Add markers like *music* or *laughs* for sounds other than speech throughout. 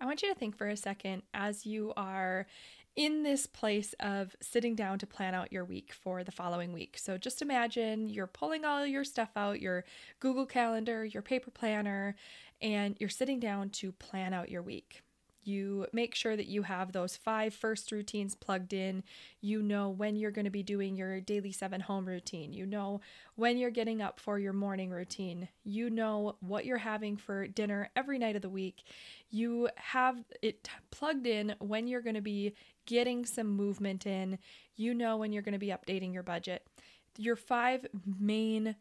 I want you to think for a second as you are in this place of sitting down to plan out your week for the following week. So just imagine you're pulling all your stuff out, your Google Calendar, your paper planner, and you're sitting down to plan out your week. You make sure that you have those five first routines plugged in. You know when you're going to be doing your daily seven home routine. You know when you're getting up for your morning routine. You know what you're having for dinner every night of the week. You have it plugged in when you're going to be getting some movement in. You know when you're going to be updating your budget. Your five main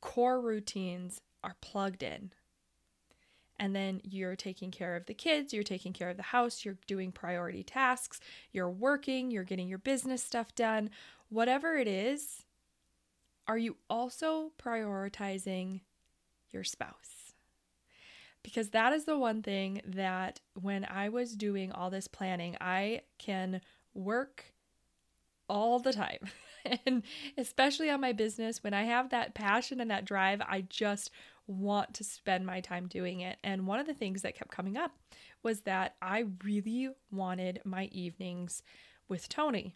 core routines are plugged in and then you're taking care of the kids, you're taking care of the house, you're doing priority tasks, you're working, you're getting your business stuff done, whatever it is, are you also prioritizing your spouse? Because that is the one thing that when I was doing all this planning, I can work all the time. *laughs* and especially on my business, when I have that passion and that drive, I just want to spend my time doing it. And one of the things that kept coming up was that I really wanted my evenings with Tony.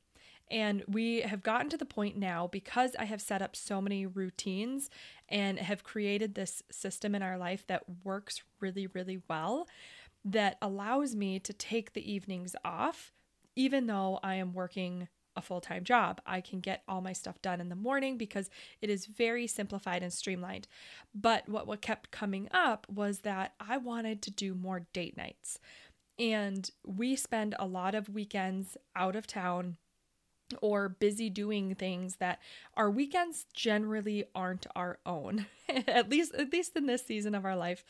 And we have gotten to the point now because I have set up so many routines and have created this system in our life that works really, really well that allows me to take the evenings off, even though I am working a full time job. I can get all my stuff done in the morning because it is very simplified and streamlined. But what, what kept coming up was that I wanted to do more date nights. And we spend a lot of weekends out of town or busy doing things that our weekends generally aren't our own *laughs* at least at least in this season of our life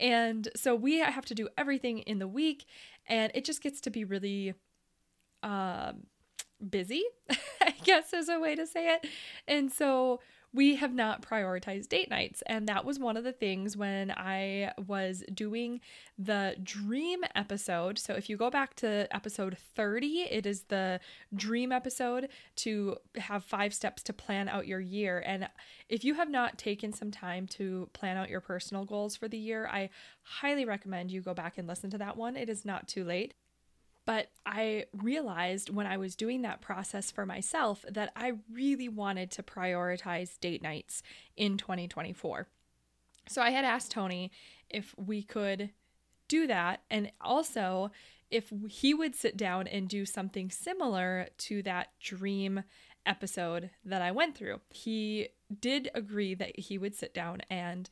and so we have to do everything in the week and it just gets to be really um busy, *laughs* I guess is a way to say it. And so we have not prioritized date nights. And that was one of the things when I was doing the dream episode. So if you go back to episode 30, it is the dream episode to have five steps to plan out your year. And if you have not taken some time to plan out your personal goals for the year, I highly recommend you go back and listen to that one. It is not too late. But I realized when I was doing that process for myself that I really wanted to prioritize date nights in 2024. So I had asked Tony if we could do that and also if he would sit down and do something similar to that dream episode that I went through. He did agree that he would sit down and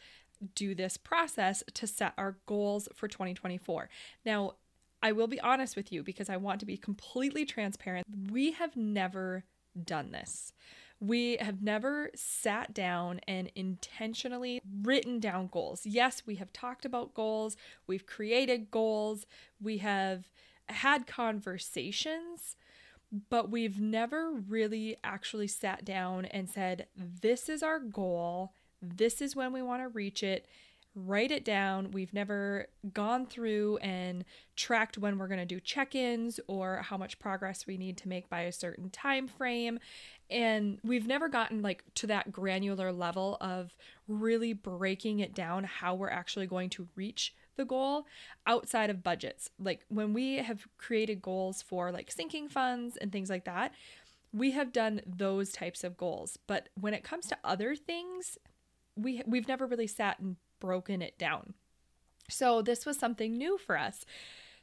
do this process to set our goals for 2024. Now, I will be honest with you because I want to be completely transparent. We have never done this. We have never sat down and intentionally written down goals. Yes, we have talked about goals, we've created goals, we have had conversations, but we've never really actually sat down and said, This is our goal, this is when we want to reach it, write it down. We've never gone through and tracked when we're going to do check-ins or how much progress we need to make by a certain time frame. And we've never gotten like to that granular level of really breaking it down how we're actually going to reach the goal outside of budgets. Like when we have created goals for like sinking funds and things like that, we have done those types of goals. But when it comes to other things, we we've never really sat and broken it down. So this was something new for us.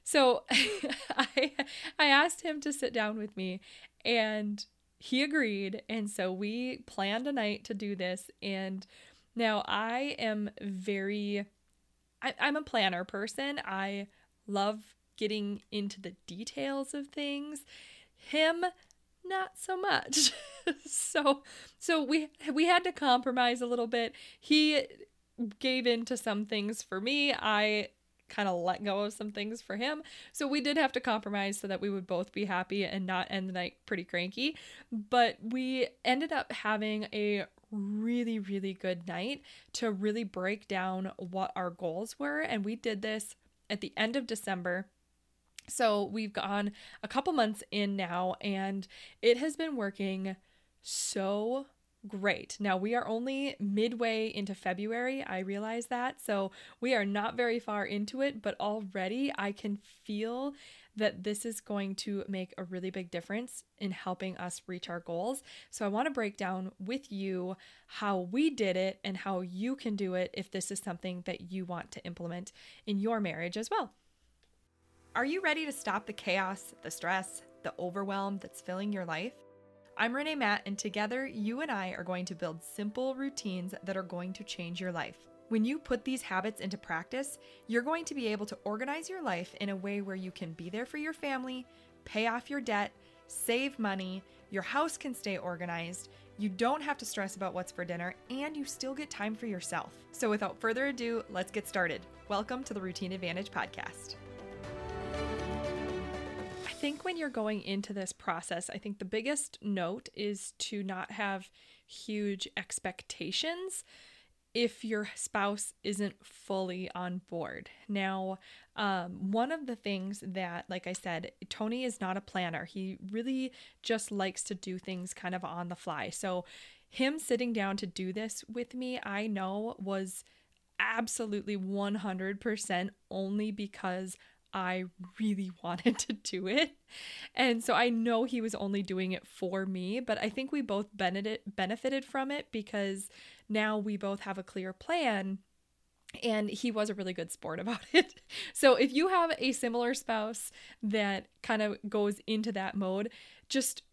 So *laughs* I I asked him to sit down with me and he agreed and so we planned a night to do this and now I am very I, I'm a planner person. I love getting into the details of things. Him not so much. *laughs* so so we we had to compromise a little bit. He gave in to some things for me. I kind of let go of some things for him. So we did have to compromise so that we would both be happy and not end the night pretty cranky. But we ended up having a really, really good night to really break down what our goals were. And we did this at the end of December. So we've gone a couple months in now, and it has been working so great. Now we are only midway into February. I realize that. So we are not very far into it, but already I can feel that this is going to make a really big difference in helping us reach our goals. So I want to break down with you how we did it and how you can do it if this is something that you want to implement in your marriage as well. Are you ready to stop the chaos, the stress, the overwhelm that's filling your life? I'm Renae Matt, and together you and I are going to build simple routines that are going to change your life. When you put these habits into practice, you're going to be able to organize your life in a way where you can be there for your family, pay off your debt, save money, your house can stay organized, you don't have to stress about what's for dinner, and you still get time for yourself. So, without further ado, let's get started. Welcome to the Routine Advantage Podcast think when you're going into this process, I think the biggest note is to not have huge expectations if your spouse isn't fully on board. Now, um, one of the things that, like I said, Tony is not a planner. He really just likes to do things kind of on the fly. So, him sitting down to do this with me, I know was absolutely 100% only because I really *laughs* wanted to do it. And so I know he was only doing it for me, but I think we both benefited from it because now we both have a clear plan and he was a really good sport *laughs* about it. So if you have a similar spouse that kind of goes into that mode, just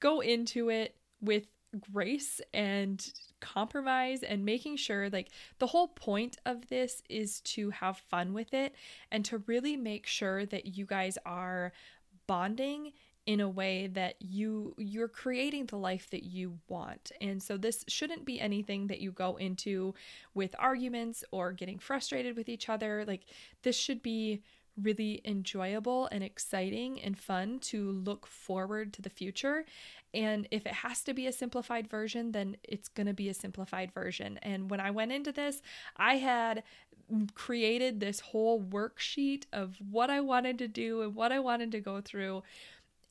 go into it with grace and compromise and making sure like the whole point of this is to have fun with it and to really make sure that you guys are bonding in a way that you you're creating the life that you want. And so this shouldn't be anything that you go into with arguments or getting frustrated with each other. Like this should be really enjoyable and exciting and fun to look forward to the future. And if it has to be a simplified version, then it's going to be a simplified version. And when I went into this, I had created this whole worksheet of what I wanted to do and what I wanted to go through.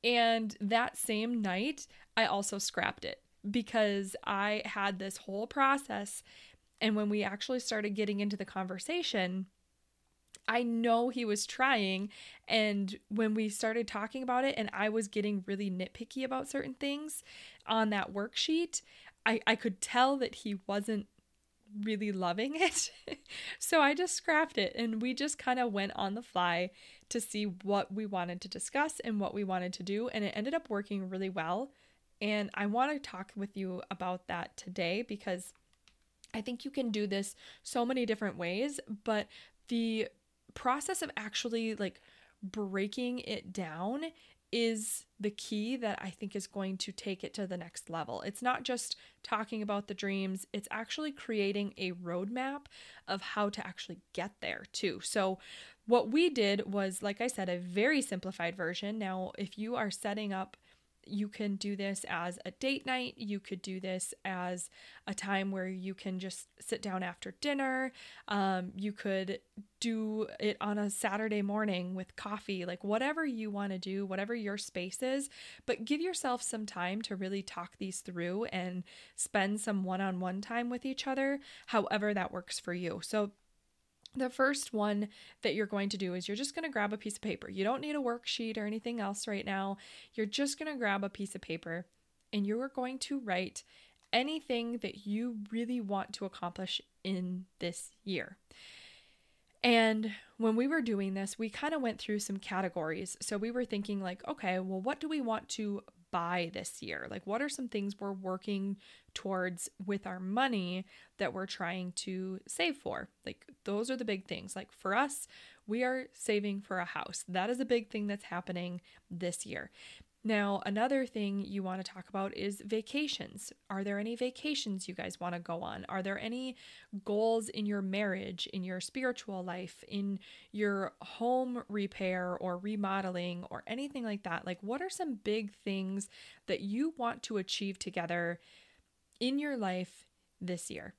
And that same night, I also scrapped it because I had this whole process. And when we actually started getting into the conversation, I know he was trying. And when we started talking about it, and I was getting really nitpicky about certain things on that worksheet, I, I could tell that he wasn't really loving *laughs* it. so I just scrapped it and we just kind of went on the fly to see what we wanted to discuss and what we wanted to do. And it ended up working really well. And I want to talk with you about that today because I think you can do this so many different ways, but the process of actually like breaking it down is the key that I think is going to take it to the next level. It's not just talking about the dreams, it's actually creating a roadmap of how to actually get there too. So, what we did was, like I said, a very simplified version. Now, if you are setting up you can do this as a date night. You could do this as a time where you can just sit down after dinner. Um, you could do it on a Saturday morning with coffee, like whatever you want to do, whatever your space is. But give yourself some time to really talk these through and spend some one on one time with each other, however that works for you. So, the first one that you're going to do is you're just going to grab a piece of paper. You don't need a worksheet or anything else right now. You're just going to grab a piece of paper and you are going to write anything that you really want to accomplish in this year. And when we were doing this, we kind of went through some categories. So we were thinking, like, okay, well, what do we want to buy this year? Like, what are some things we're working towards with our money that we're trying to save for? Like, those are the big things. Like, for us, we are saving for a house. That is a big thing that's happening this year. Now, another thing you want to talk about is vacations. Are there any vacations you guys want to go on? Are there any goals in your marriage, in your spiritual life, in your home repair or remodeling or anything like that? Like, what are some big things that you want to achieve together in your life this year?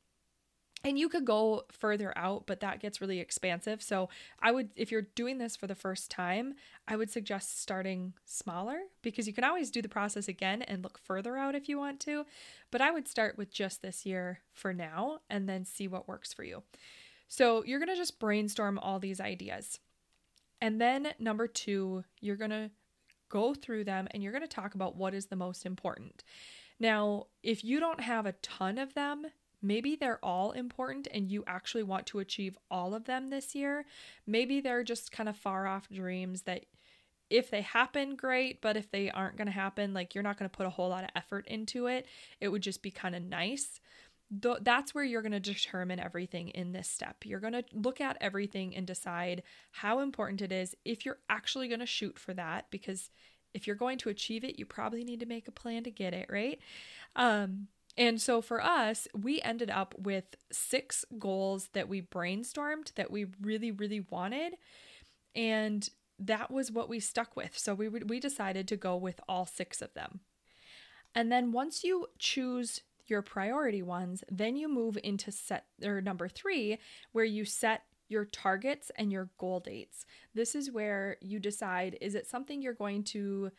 And you could go further out but that gets really expansive. So i would if you're doing this for the first time i would suggest starting smaller because you can always do the process again and look further out if you want to. But i would start with just this year for now and then see what works for you. So you're going to just brainstorm all these ideas. And then number two you're going to go through them and you're going to talk about what is the most important. Now if you don't have a ton of them Maybe they're all important and you actually want to achieve all of them this year. Maybe they're just kind of far off dreams that if they happen, great, but if they aren't going to happen, like you're not going to put a whole lot of effort into it. It would just be kind of nice. That's where you're going to determine everything in this step. You're going to look at everything and decide how important it is if you're actually going to shoot for that because if you're going to achieve it, you probably need to make a plan to get it, right? Um, and so for us, we ended up with six goals that we brainstormed that we really, really wanted. And that was what we stuck with. So we, we decided to go with all six of them. And then once you choose your priority ones, then you move into set or number three, where you set your targets and your goal dates. This is where you decide is it something you're going to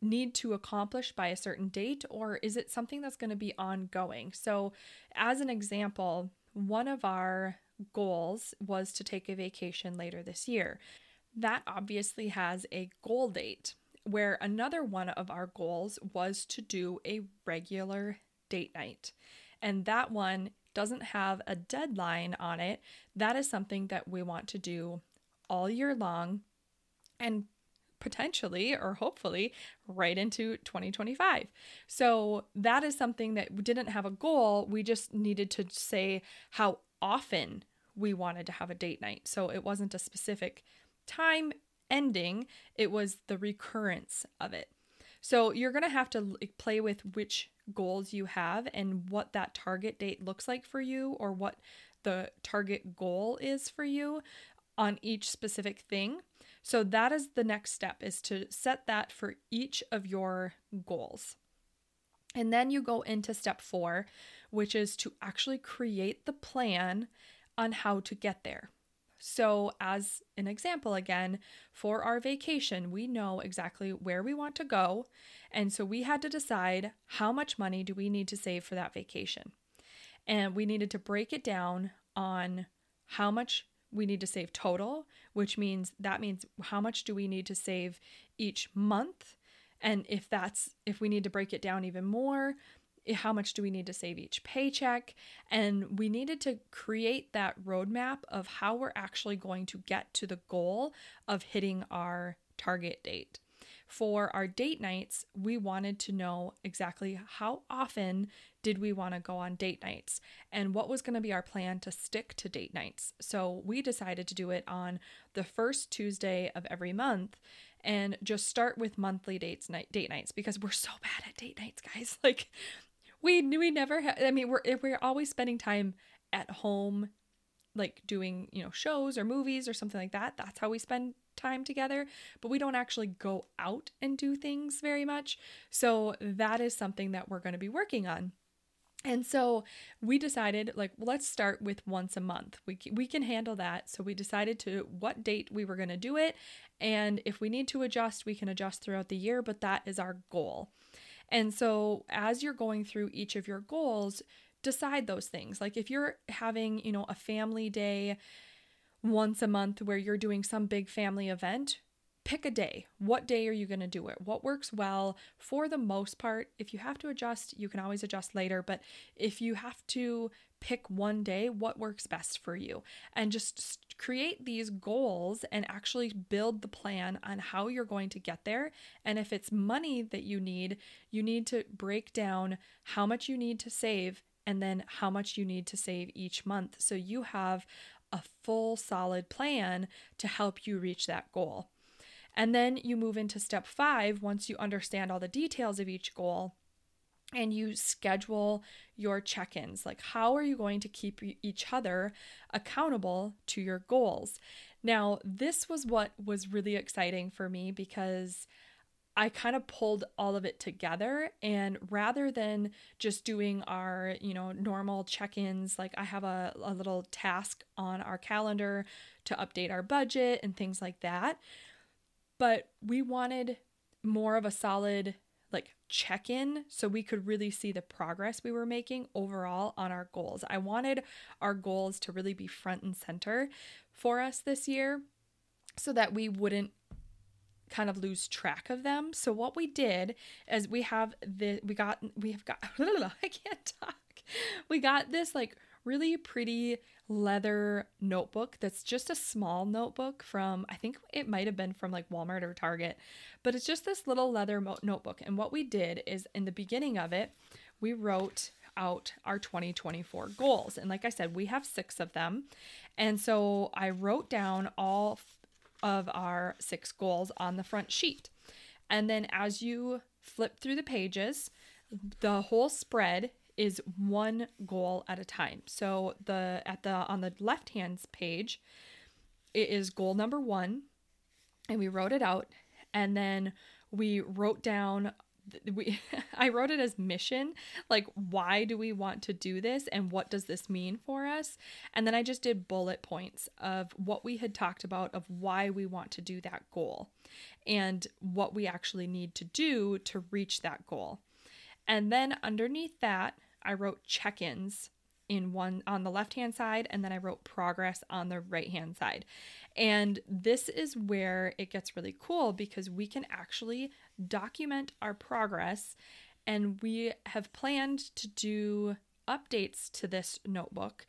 need to accomplish by a certain date, or is it something that's going to be ongoing? So, as an example, one of our goals was to take a vacation later this year. That obviously has a goal date, where another one of our goals was to do a regular date night. And that one doesn't have a deadline on it. That is something that we want to do all year long and potentially or hopefully right into 2025. So that is something that didn't have a goal. We just needed to say how often we wanted to have a date night. So it wasn't a specific time ending, it was the recurrence of it. So you're going to have to play with which goals you have and what that target date looks like for you or what the target goal is for you on each specific thing. So that is the next step is to set that for each of your goals. And then you go into step 4, which is to actually create the plan on how to get there. So, as an example, again, for our vacation, we know exactly where we want to go. And so we had to decide how much money do we need to save for that vacation. And we needed to break it down on how much we need to save total, which means that means how much do we need to save each month? And if that's if we need to break it down even more, eh, how much do we need to save each paycheck? And we needed to create that roadmap of how we're actually going to get to the goal of hitting our target date for our date nights, we wanted to know exactly how often did we want to go on date nights and what was going to be our plan to stick to date nights. So we decided to do it on the first Tuesday of every month and just start with monthly dates night date nights because we're so bad at date nights, guys. *laughs* Like we we never ha- I mean we're we're always spending time at home like doing, you know, shows or movies or something like that. That's how we spend time together, but we don't actually go out and do things very much. So that is something that we're going to be working on. And so we decided like well, let's start with once a month. We we can handle that. So we decided to what date we were going to do it and if we need to adjust, we can adjust throughout the year, but that is our goal. And so as you're going through each of your goals, decide those things. Like if you're having, you know, a family day once a month where you're doing some big family event, pick a day. What day are you going to do it? What works well? For the most part, if you have to adjust, you can always adjust later. But if you have to pick one day, what works best for you? And just create these goals and actually build the plan on how you're going to get there. And if it's money that you need, you need to break down how much you need to save and then how much you need to save each month. So you have a full solid plan to help you reach that goal. And then you move into step five once you understand all the details of each goal and you schedule your check ins. Like, how are you going to keep each other accountable to your goals? Now, this was what was really exciting for me because I kind of pulled all of it together and rather than just doing our, you know, normal check-ins, like I have a, a little task on our calendar to update our budget and things like that. But we wanted more of a solid like check in so we could really see the progress we were making overall on our goals. I wanted our goals to really be front and center for us this year so that we wouldn't kind of lose track of them. So what we did is we have the we got we have got *laughs* I can't talk. We got this like really pretty leather notebook that's just a small notebook from I think it might have been from like Walmart or Target, but it's just this little leather mo- notebook. And what we did is in the beginning of it, we wrote out our 2024 goals. And like I said, we have 6 of them. And so I wrote down all of our six goals on the front sheet. And then as you flip through the pages, the whole spread is one goal at a time. So the at the on the left hand page, it is goal number 1 and we wrote it out and then we wrote down we *laughs* I wrote it as mission, like why do we want to do this and what does this mean for us? And then I just did bullet points of what we had talked about of why we want to do that goal and what we actually need to do to reach that goal. And then underneath that, I wrote check-ins in one on the left hand side and then I wrote progress on the right hand side. And this is where it gets really cool because we can actually document our progress and we have planned to do updates to this notebook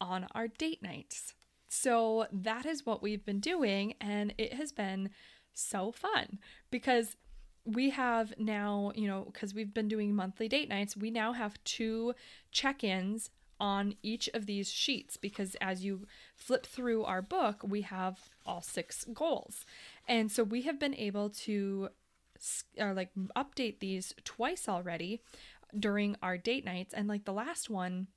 on our date nights. So that is what we've been doing and it has been so fun because we have now, you know, because we've been doing monthly date nights, we now have two check ins on each of these sheets because as you flip through our book, we have all six goals. And so we have been able to or uh, like update these twice already during our date nights. And like the last one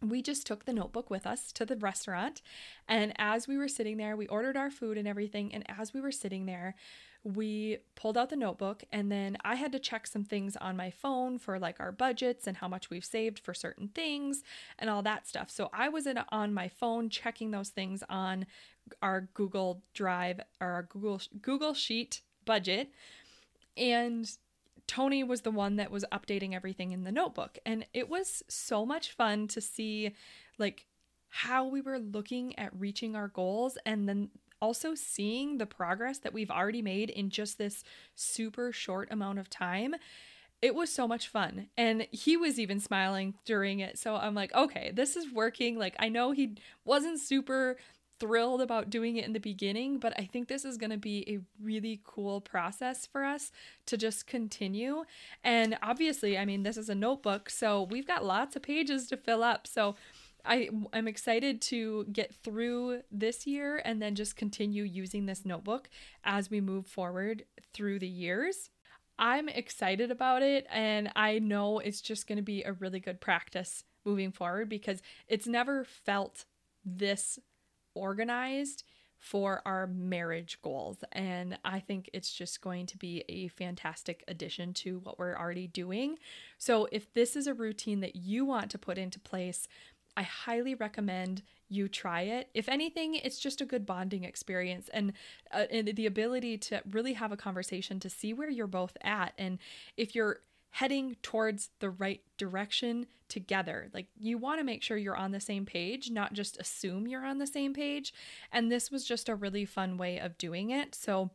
we just took the notebook with us to the restaurant. And as we were sitting there we ordered our food and everything. And as we were sitting there we pulled out the notebook and then I had to check some things on my phone for like our budgets and how much we've saved for certain things and all that stuff. So I was in, on my phone checking those things on our Google Drive or our Google Google Sheet budget and Tony was the one that was updating everything in the notebook and it was so much fun to see like how we were looking at reaching our goals and then also seeing the progress that we've already made in just this super short amount of time it was so much fun. And he was even smiling during it. So i'm like okay this is working. Like i know he wasn't super thrilled about doing it in the beginning but i think this is going to be a really cool process for us to just continue. And obviously i mean this is a notebook so we've got lots of pages to fill up. So I am excited to get through this year and then just continue using this notebook as we move forward through the years. I'm excited about it and I know it's just going to be a really good practice moving forward because it's never felt this organized for our marriage goals. And I think it's just going to be a fantastic addition to what we're already doing. So, if this is a routine that you want to put into place, I highly recommend you try it. If anything, it's just a good bonding experience and, uh, and the ability to really have a conversation to see where you're both at and if you're heading towards the right direction together. Like you want to make sure you're on the same page, not just assume you're on the same page. And this was just a really fun way of doing it. So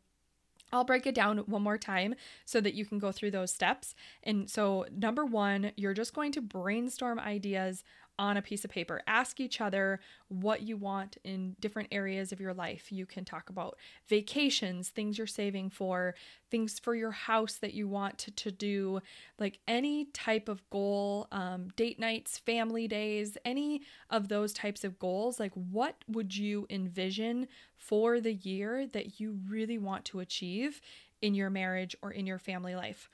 I'll break it down one more time so that you can go through those steps. And so, number one, you're just going to brainstorm ideas on a piece of paper. Ask each other what you want in different areas of your life. You can talk about vacations, things you're saving for, things for your house that you want to, to do, like any type of goal, um, date nights, family days, any of those types of goals. Like, what would you envision for the year that you really want to achieve in your marriage or in your family life?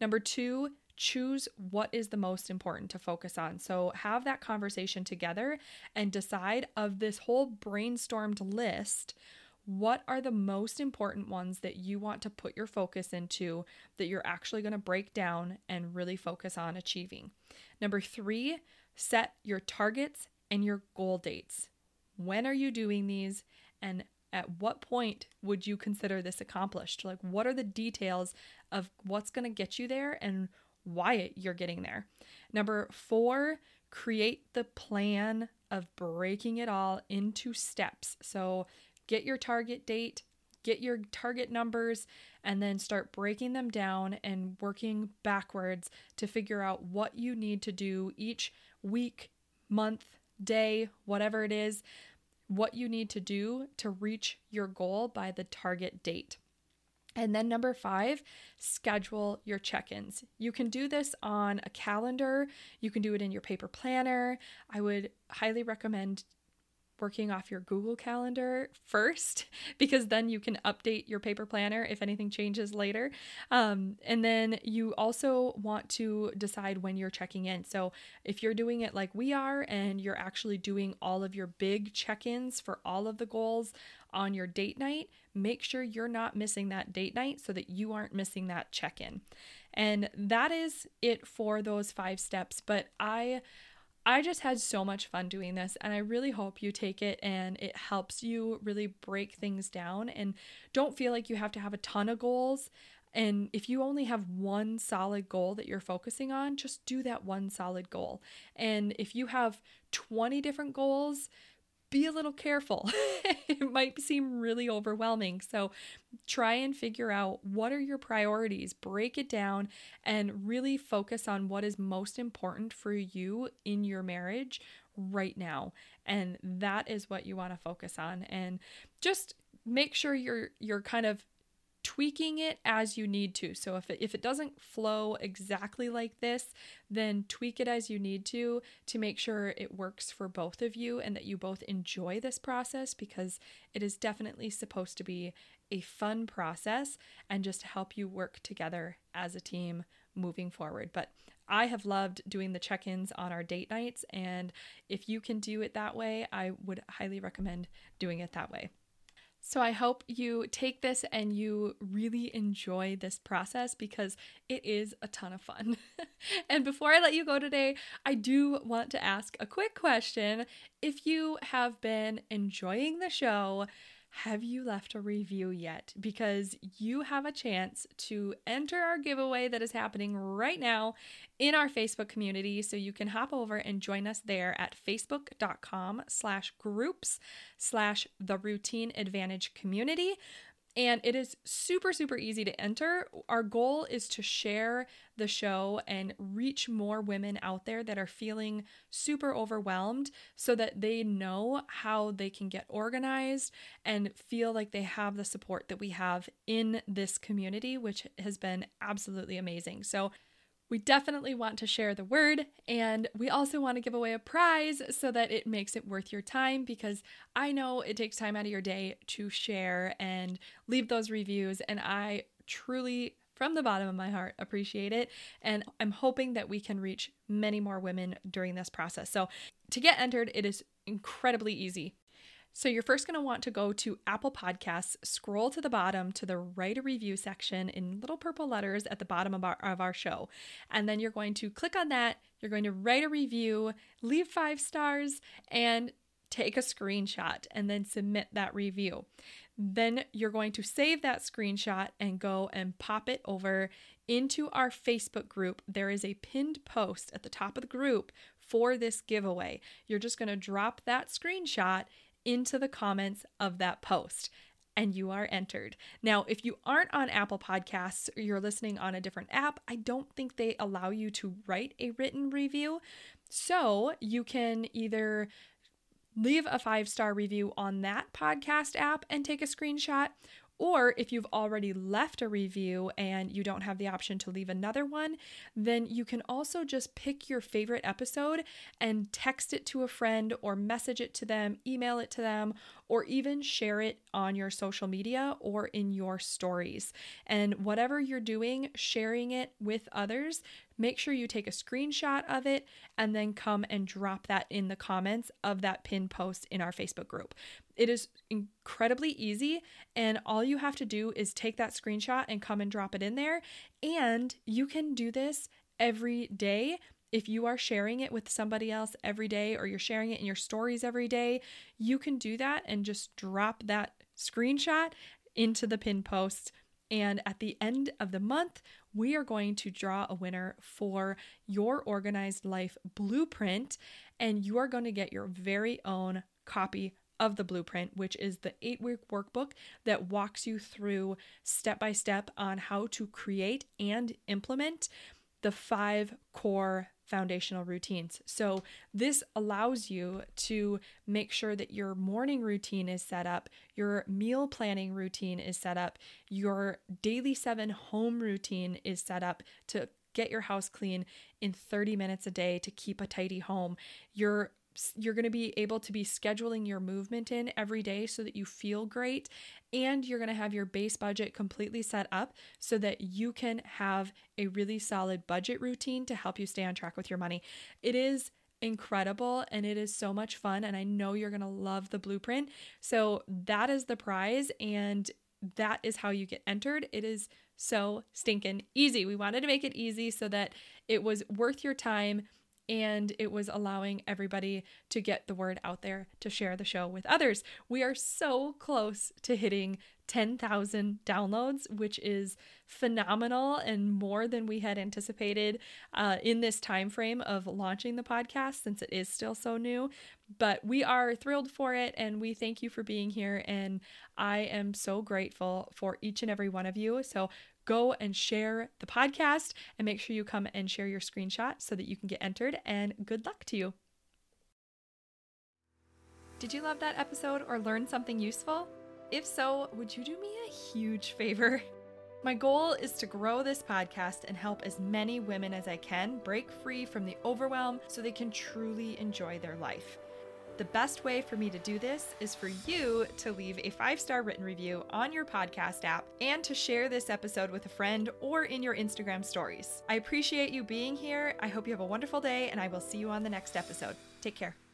Number two, choose what is the most important to focus on. So have that conversation together and decide of this whole brainstormed list what are the most important ones that you want to put your focus into that you're actually going to break down and really focus on achieving. Number three, set your targets and your goal dates. When are you doing these? And at what point would you consider this accomplished? Like, what are the details of what's going to get you there and why you're getting there? Number four, create the plan of breaking it all into steps. So, get your target date, get your target numbers, and then start breaking them down and working backwards to figure out what you need to do each week, month, day, whatever it is, what you need to do to reach your goal by the target date. And then number five, schedule your check ins. You can do this on a calendar, you can do it in your paper planner. I would highly recommend working off your Google Calendar first, *laughs* because then you can update your paper planner if anything changes later. Um, and then you also want to decide when you're checking in. So if you're doing it like we are and you're actually doing all of your big check ins for all of the goals on your date night, make sure you're not missing that date night so that you aren't missing that check in. And that is it for those five steps. But I I just had so much fun doing this, and I really hope you take it and it helps you really break things down and don't feel like you have to have a ton of goals. And if you only have one solid goal that you're focusing on, just do that one solid goal. And if you have 20 different goals, be a little careful. *laughs* it might seem really overwhelming. So try and figure out what are your priorities, break it down, and really focus on what is most important for you in your marriage right now. And that is what you want to focus on. And just make sure you're you're kind of tweaking it as you need to. So if it, if it doesn't flow exactly like this, then tweak it as you need to to make sure it works for both of you and that you both enjoy this process because it is definitely supposed to be a fun process and just help you work together as a team moving forward. But I have loved doing the check ins on our date nights, and if you can do it that way, I would highly recommend doing it that way. So I hope you take this and you really enjoy this process because it is a ton of fun. *laughs* and before I let you go today, I do want to ask a quick question. If you have been enjoying the show, have you left a review yet? Because you have a chance to enter our giveaway that is happening right now in our Facebook community. So you can hop over and join us there at facebook.com slash groups slash the routine advantage community. And it is super, super easy to enter. Our goal is to share the show and reach more women out there that are feeling super overwhelmed so that they know how they can get organized and feel like they have the support that we have in this community, which has been absolutely amazing. So, we definitely want to share the word, and we also want to give away a prize so that it makes it worth your time because I know it takes time out of your day to share and leave those reviews, and I truly, from the bottom of my heart, appreciate it. And I'm hoping that we can reach many more women during this process. So, to get entered, it is incredibly easy. So you're first going to want to go to Apple Podcasts, scroll to the bottom to the write a review section in little purple letters at the bottom of our, of our show. And then you're going to click on that, you're going to write a review, leave five stars, and take a screenshot and then submit that review. Then you're going to save that screenshot and go and pop it over into our Facebook group. There is a pinned post at the top of the group for this giveaway. You're just going to drop that screenshot into the comments of that post and you are entered. Now, if you aren't on Apple Podcasts or you're listening on a different app, I don't think they allow you to write a written review. So you can either leave a five star review on that podcast app and take a screenshot, or if you've already left a review and you don't have the option to leave another one, then you can also just pick your favorite episode and text it to a friend or message it to them, email it to them, or even share it on your social media or in your stories. And whatever you're doing, sharing it with others, make sure you take a screenshot of it and then come and drop that in the comments of that pin post in our Facebook group. It is incredibly easy, and all you have to do is take that screenshot and come and drop it in there. And you can do this every day. If you are sharing it with somebody else every day or you're sharing it in your stories every day, you can do that and just drop that screenshot into the pin post. And at the end of the month, we are going to draw a winner for your organized life blueprint, and you are going to get your very own copy of the blueprint, which is the eight week workbook that walks you through step by step on how to create and implement the five core foundational routines. So, this allows you to make sure that your morning routine is set up, your meal planning routine is set up, your daily seven home routine is set up to get your house clean in 30 minutes a day to keep a tidy home. Your you're going to be able to be scheduling your movement in every day so that you feel great and you're going to have your base budget completely set up so that you can have a really solid budget routine to help you stay on track with your money. It is incredible and it is so much fun and I know you're going to love the blueprint. So that is the prize and that is how you get entered. It is so stinking easy. We wanted to make it easy so that it was worth your time and it was allowing everybody to get the word out there to share the show with others. We are so close to hitting 10,000 downloads, which is phenomenal and more than we had anticipated uh, in this time frame of launching the podcast since it is still so new. But we are thrilled for it and we thank you for being here. And I am so grateful for each and every one of you. So go and share the podcast and make sure you come and share your screenshot so that you can get entered. And good luck to you. Did you love that episode or learn something useful? If so, would you do me a huge favor? *laughs* My goal is to grow this podcast and help as many women as I can break free from the overwhelm so they can truly enjoy their life. The best way for me to do this is for you to leave a five star written review on your podcast app and to share this episode with a friend or in your Instagram stories. I appreciate you being here. I hope you have a wonderful day, and I will see you on the next episode. Take care.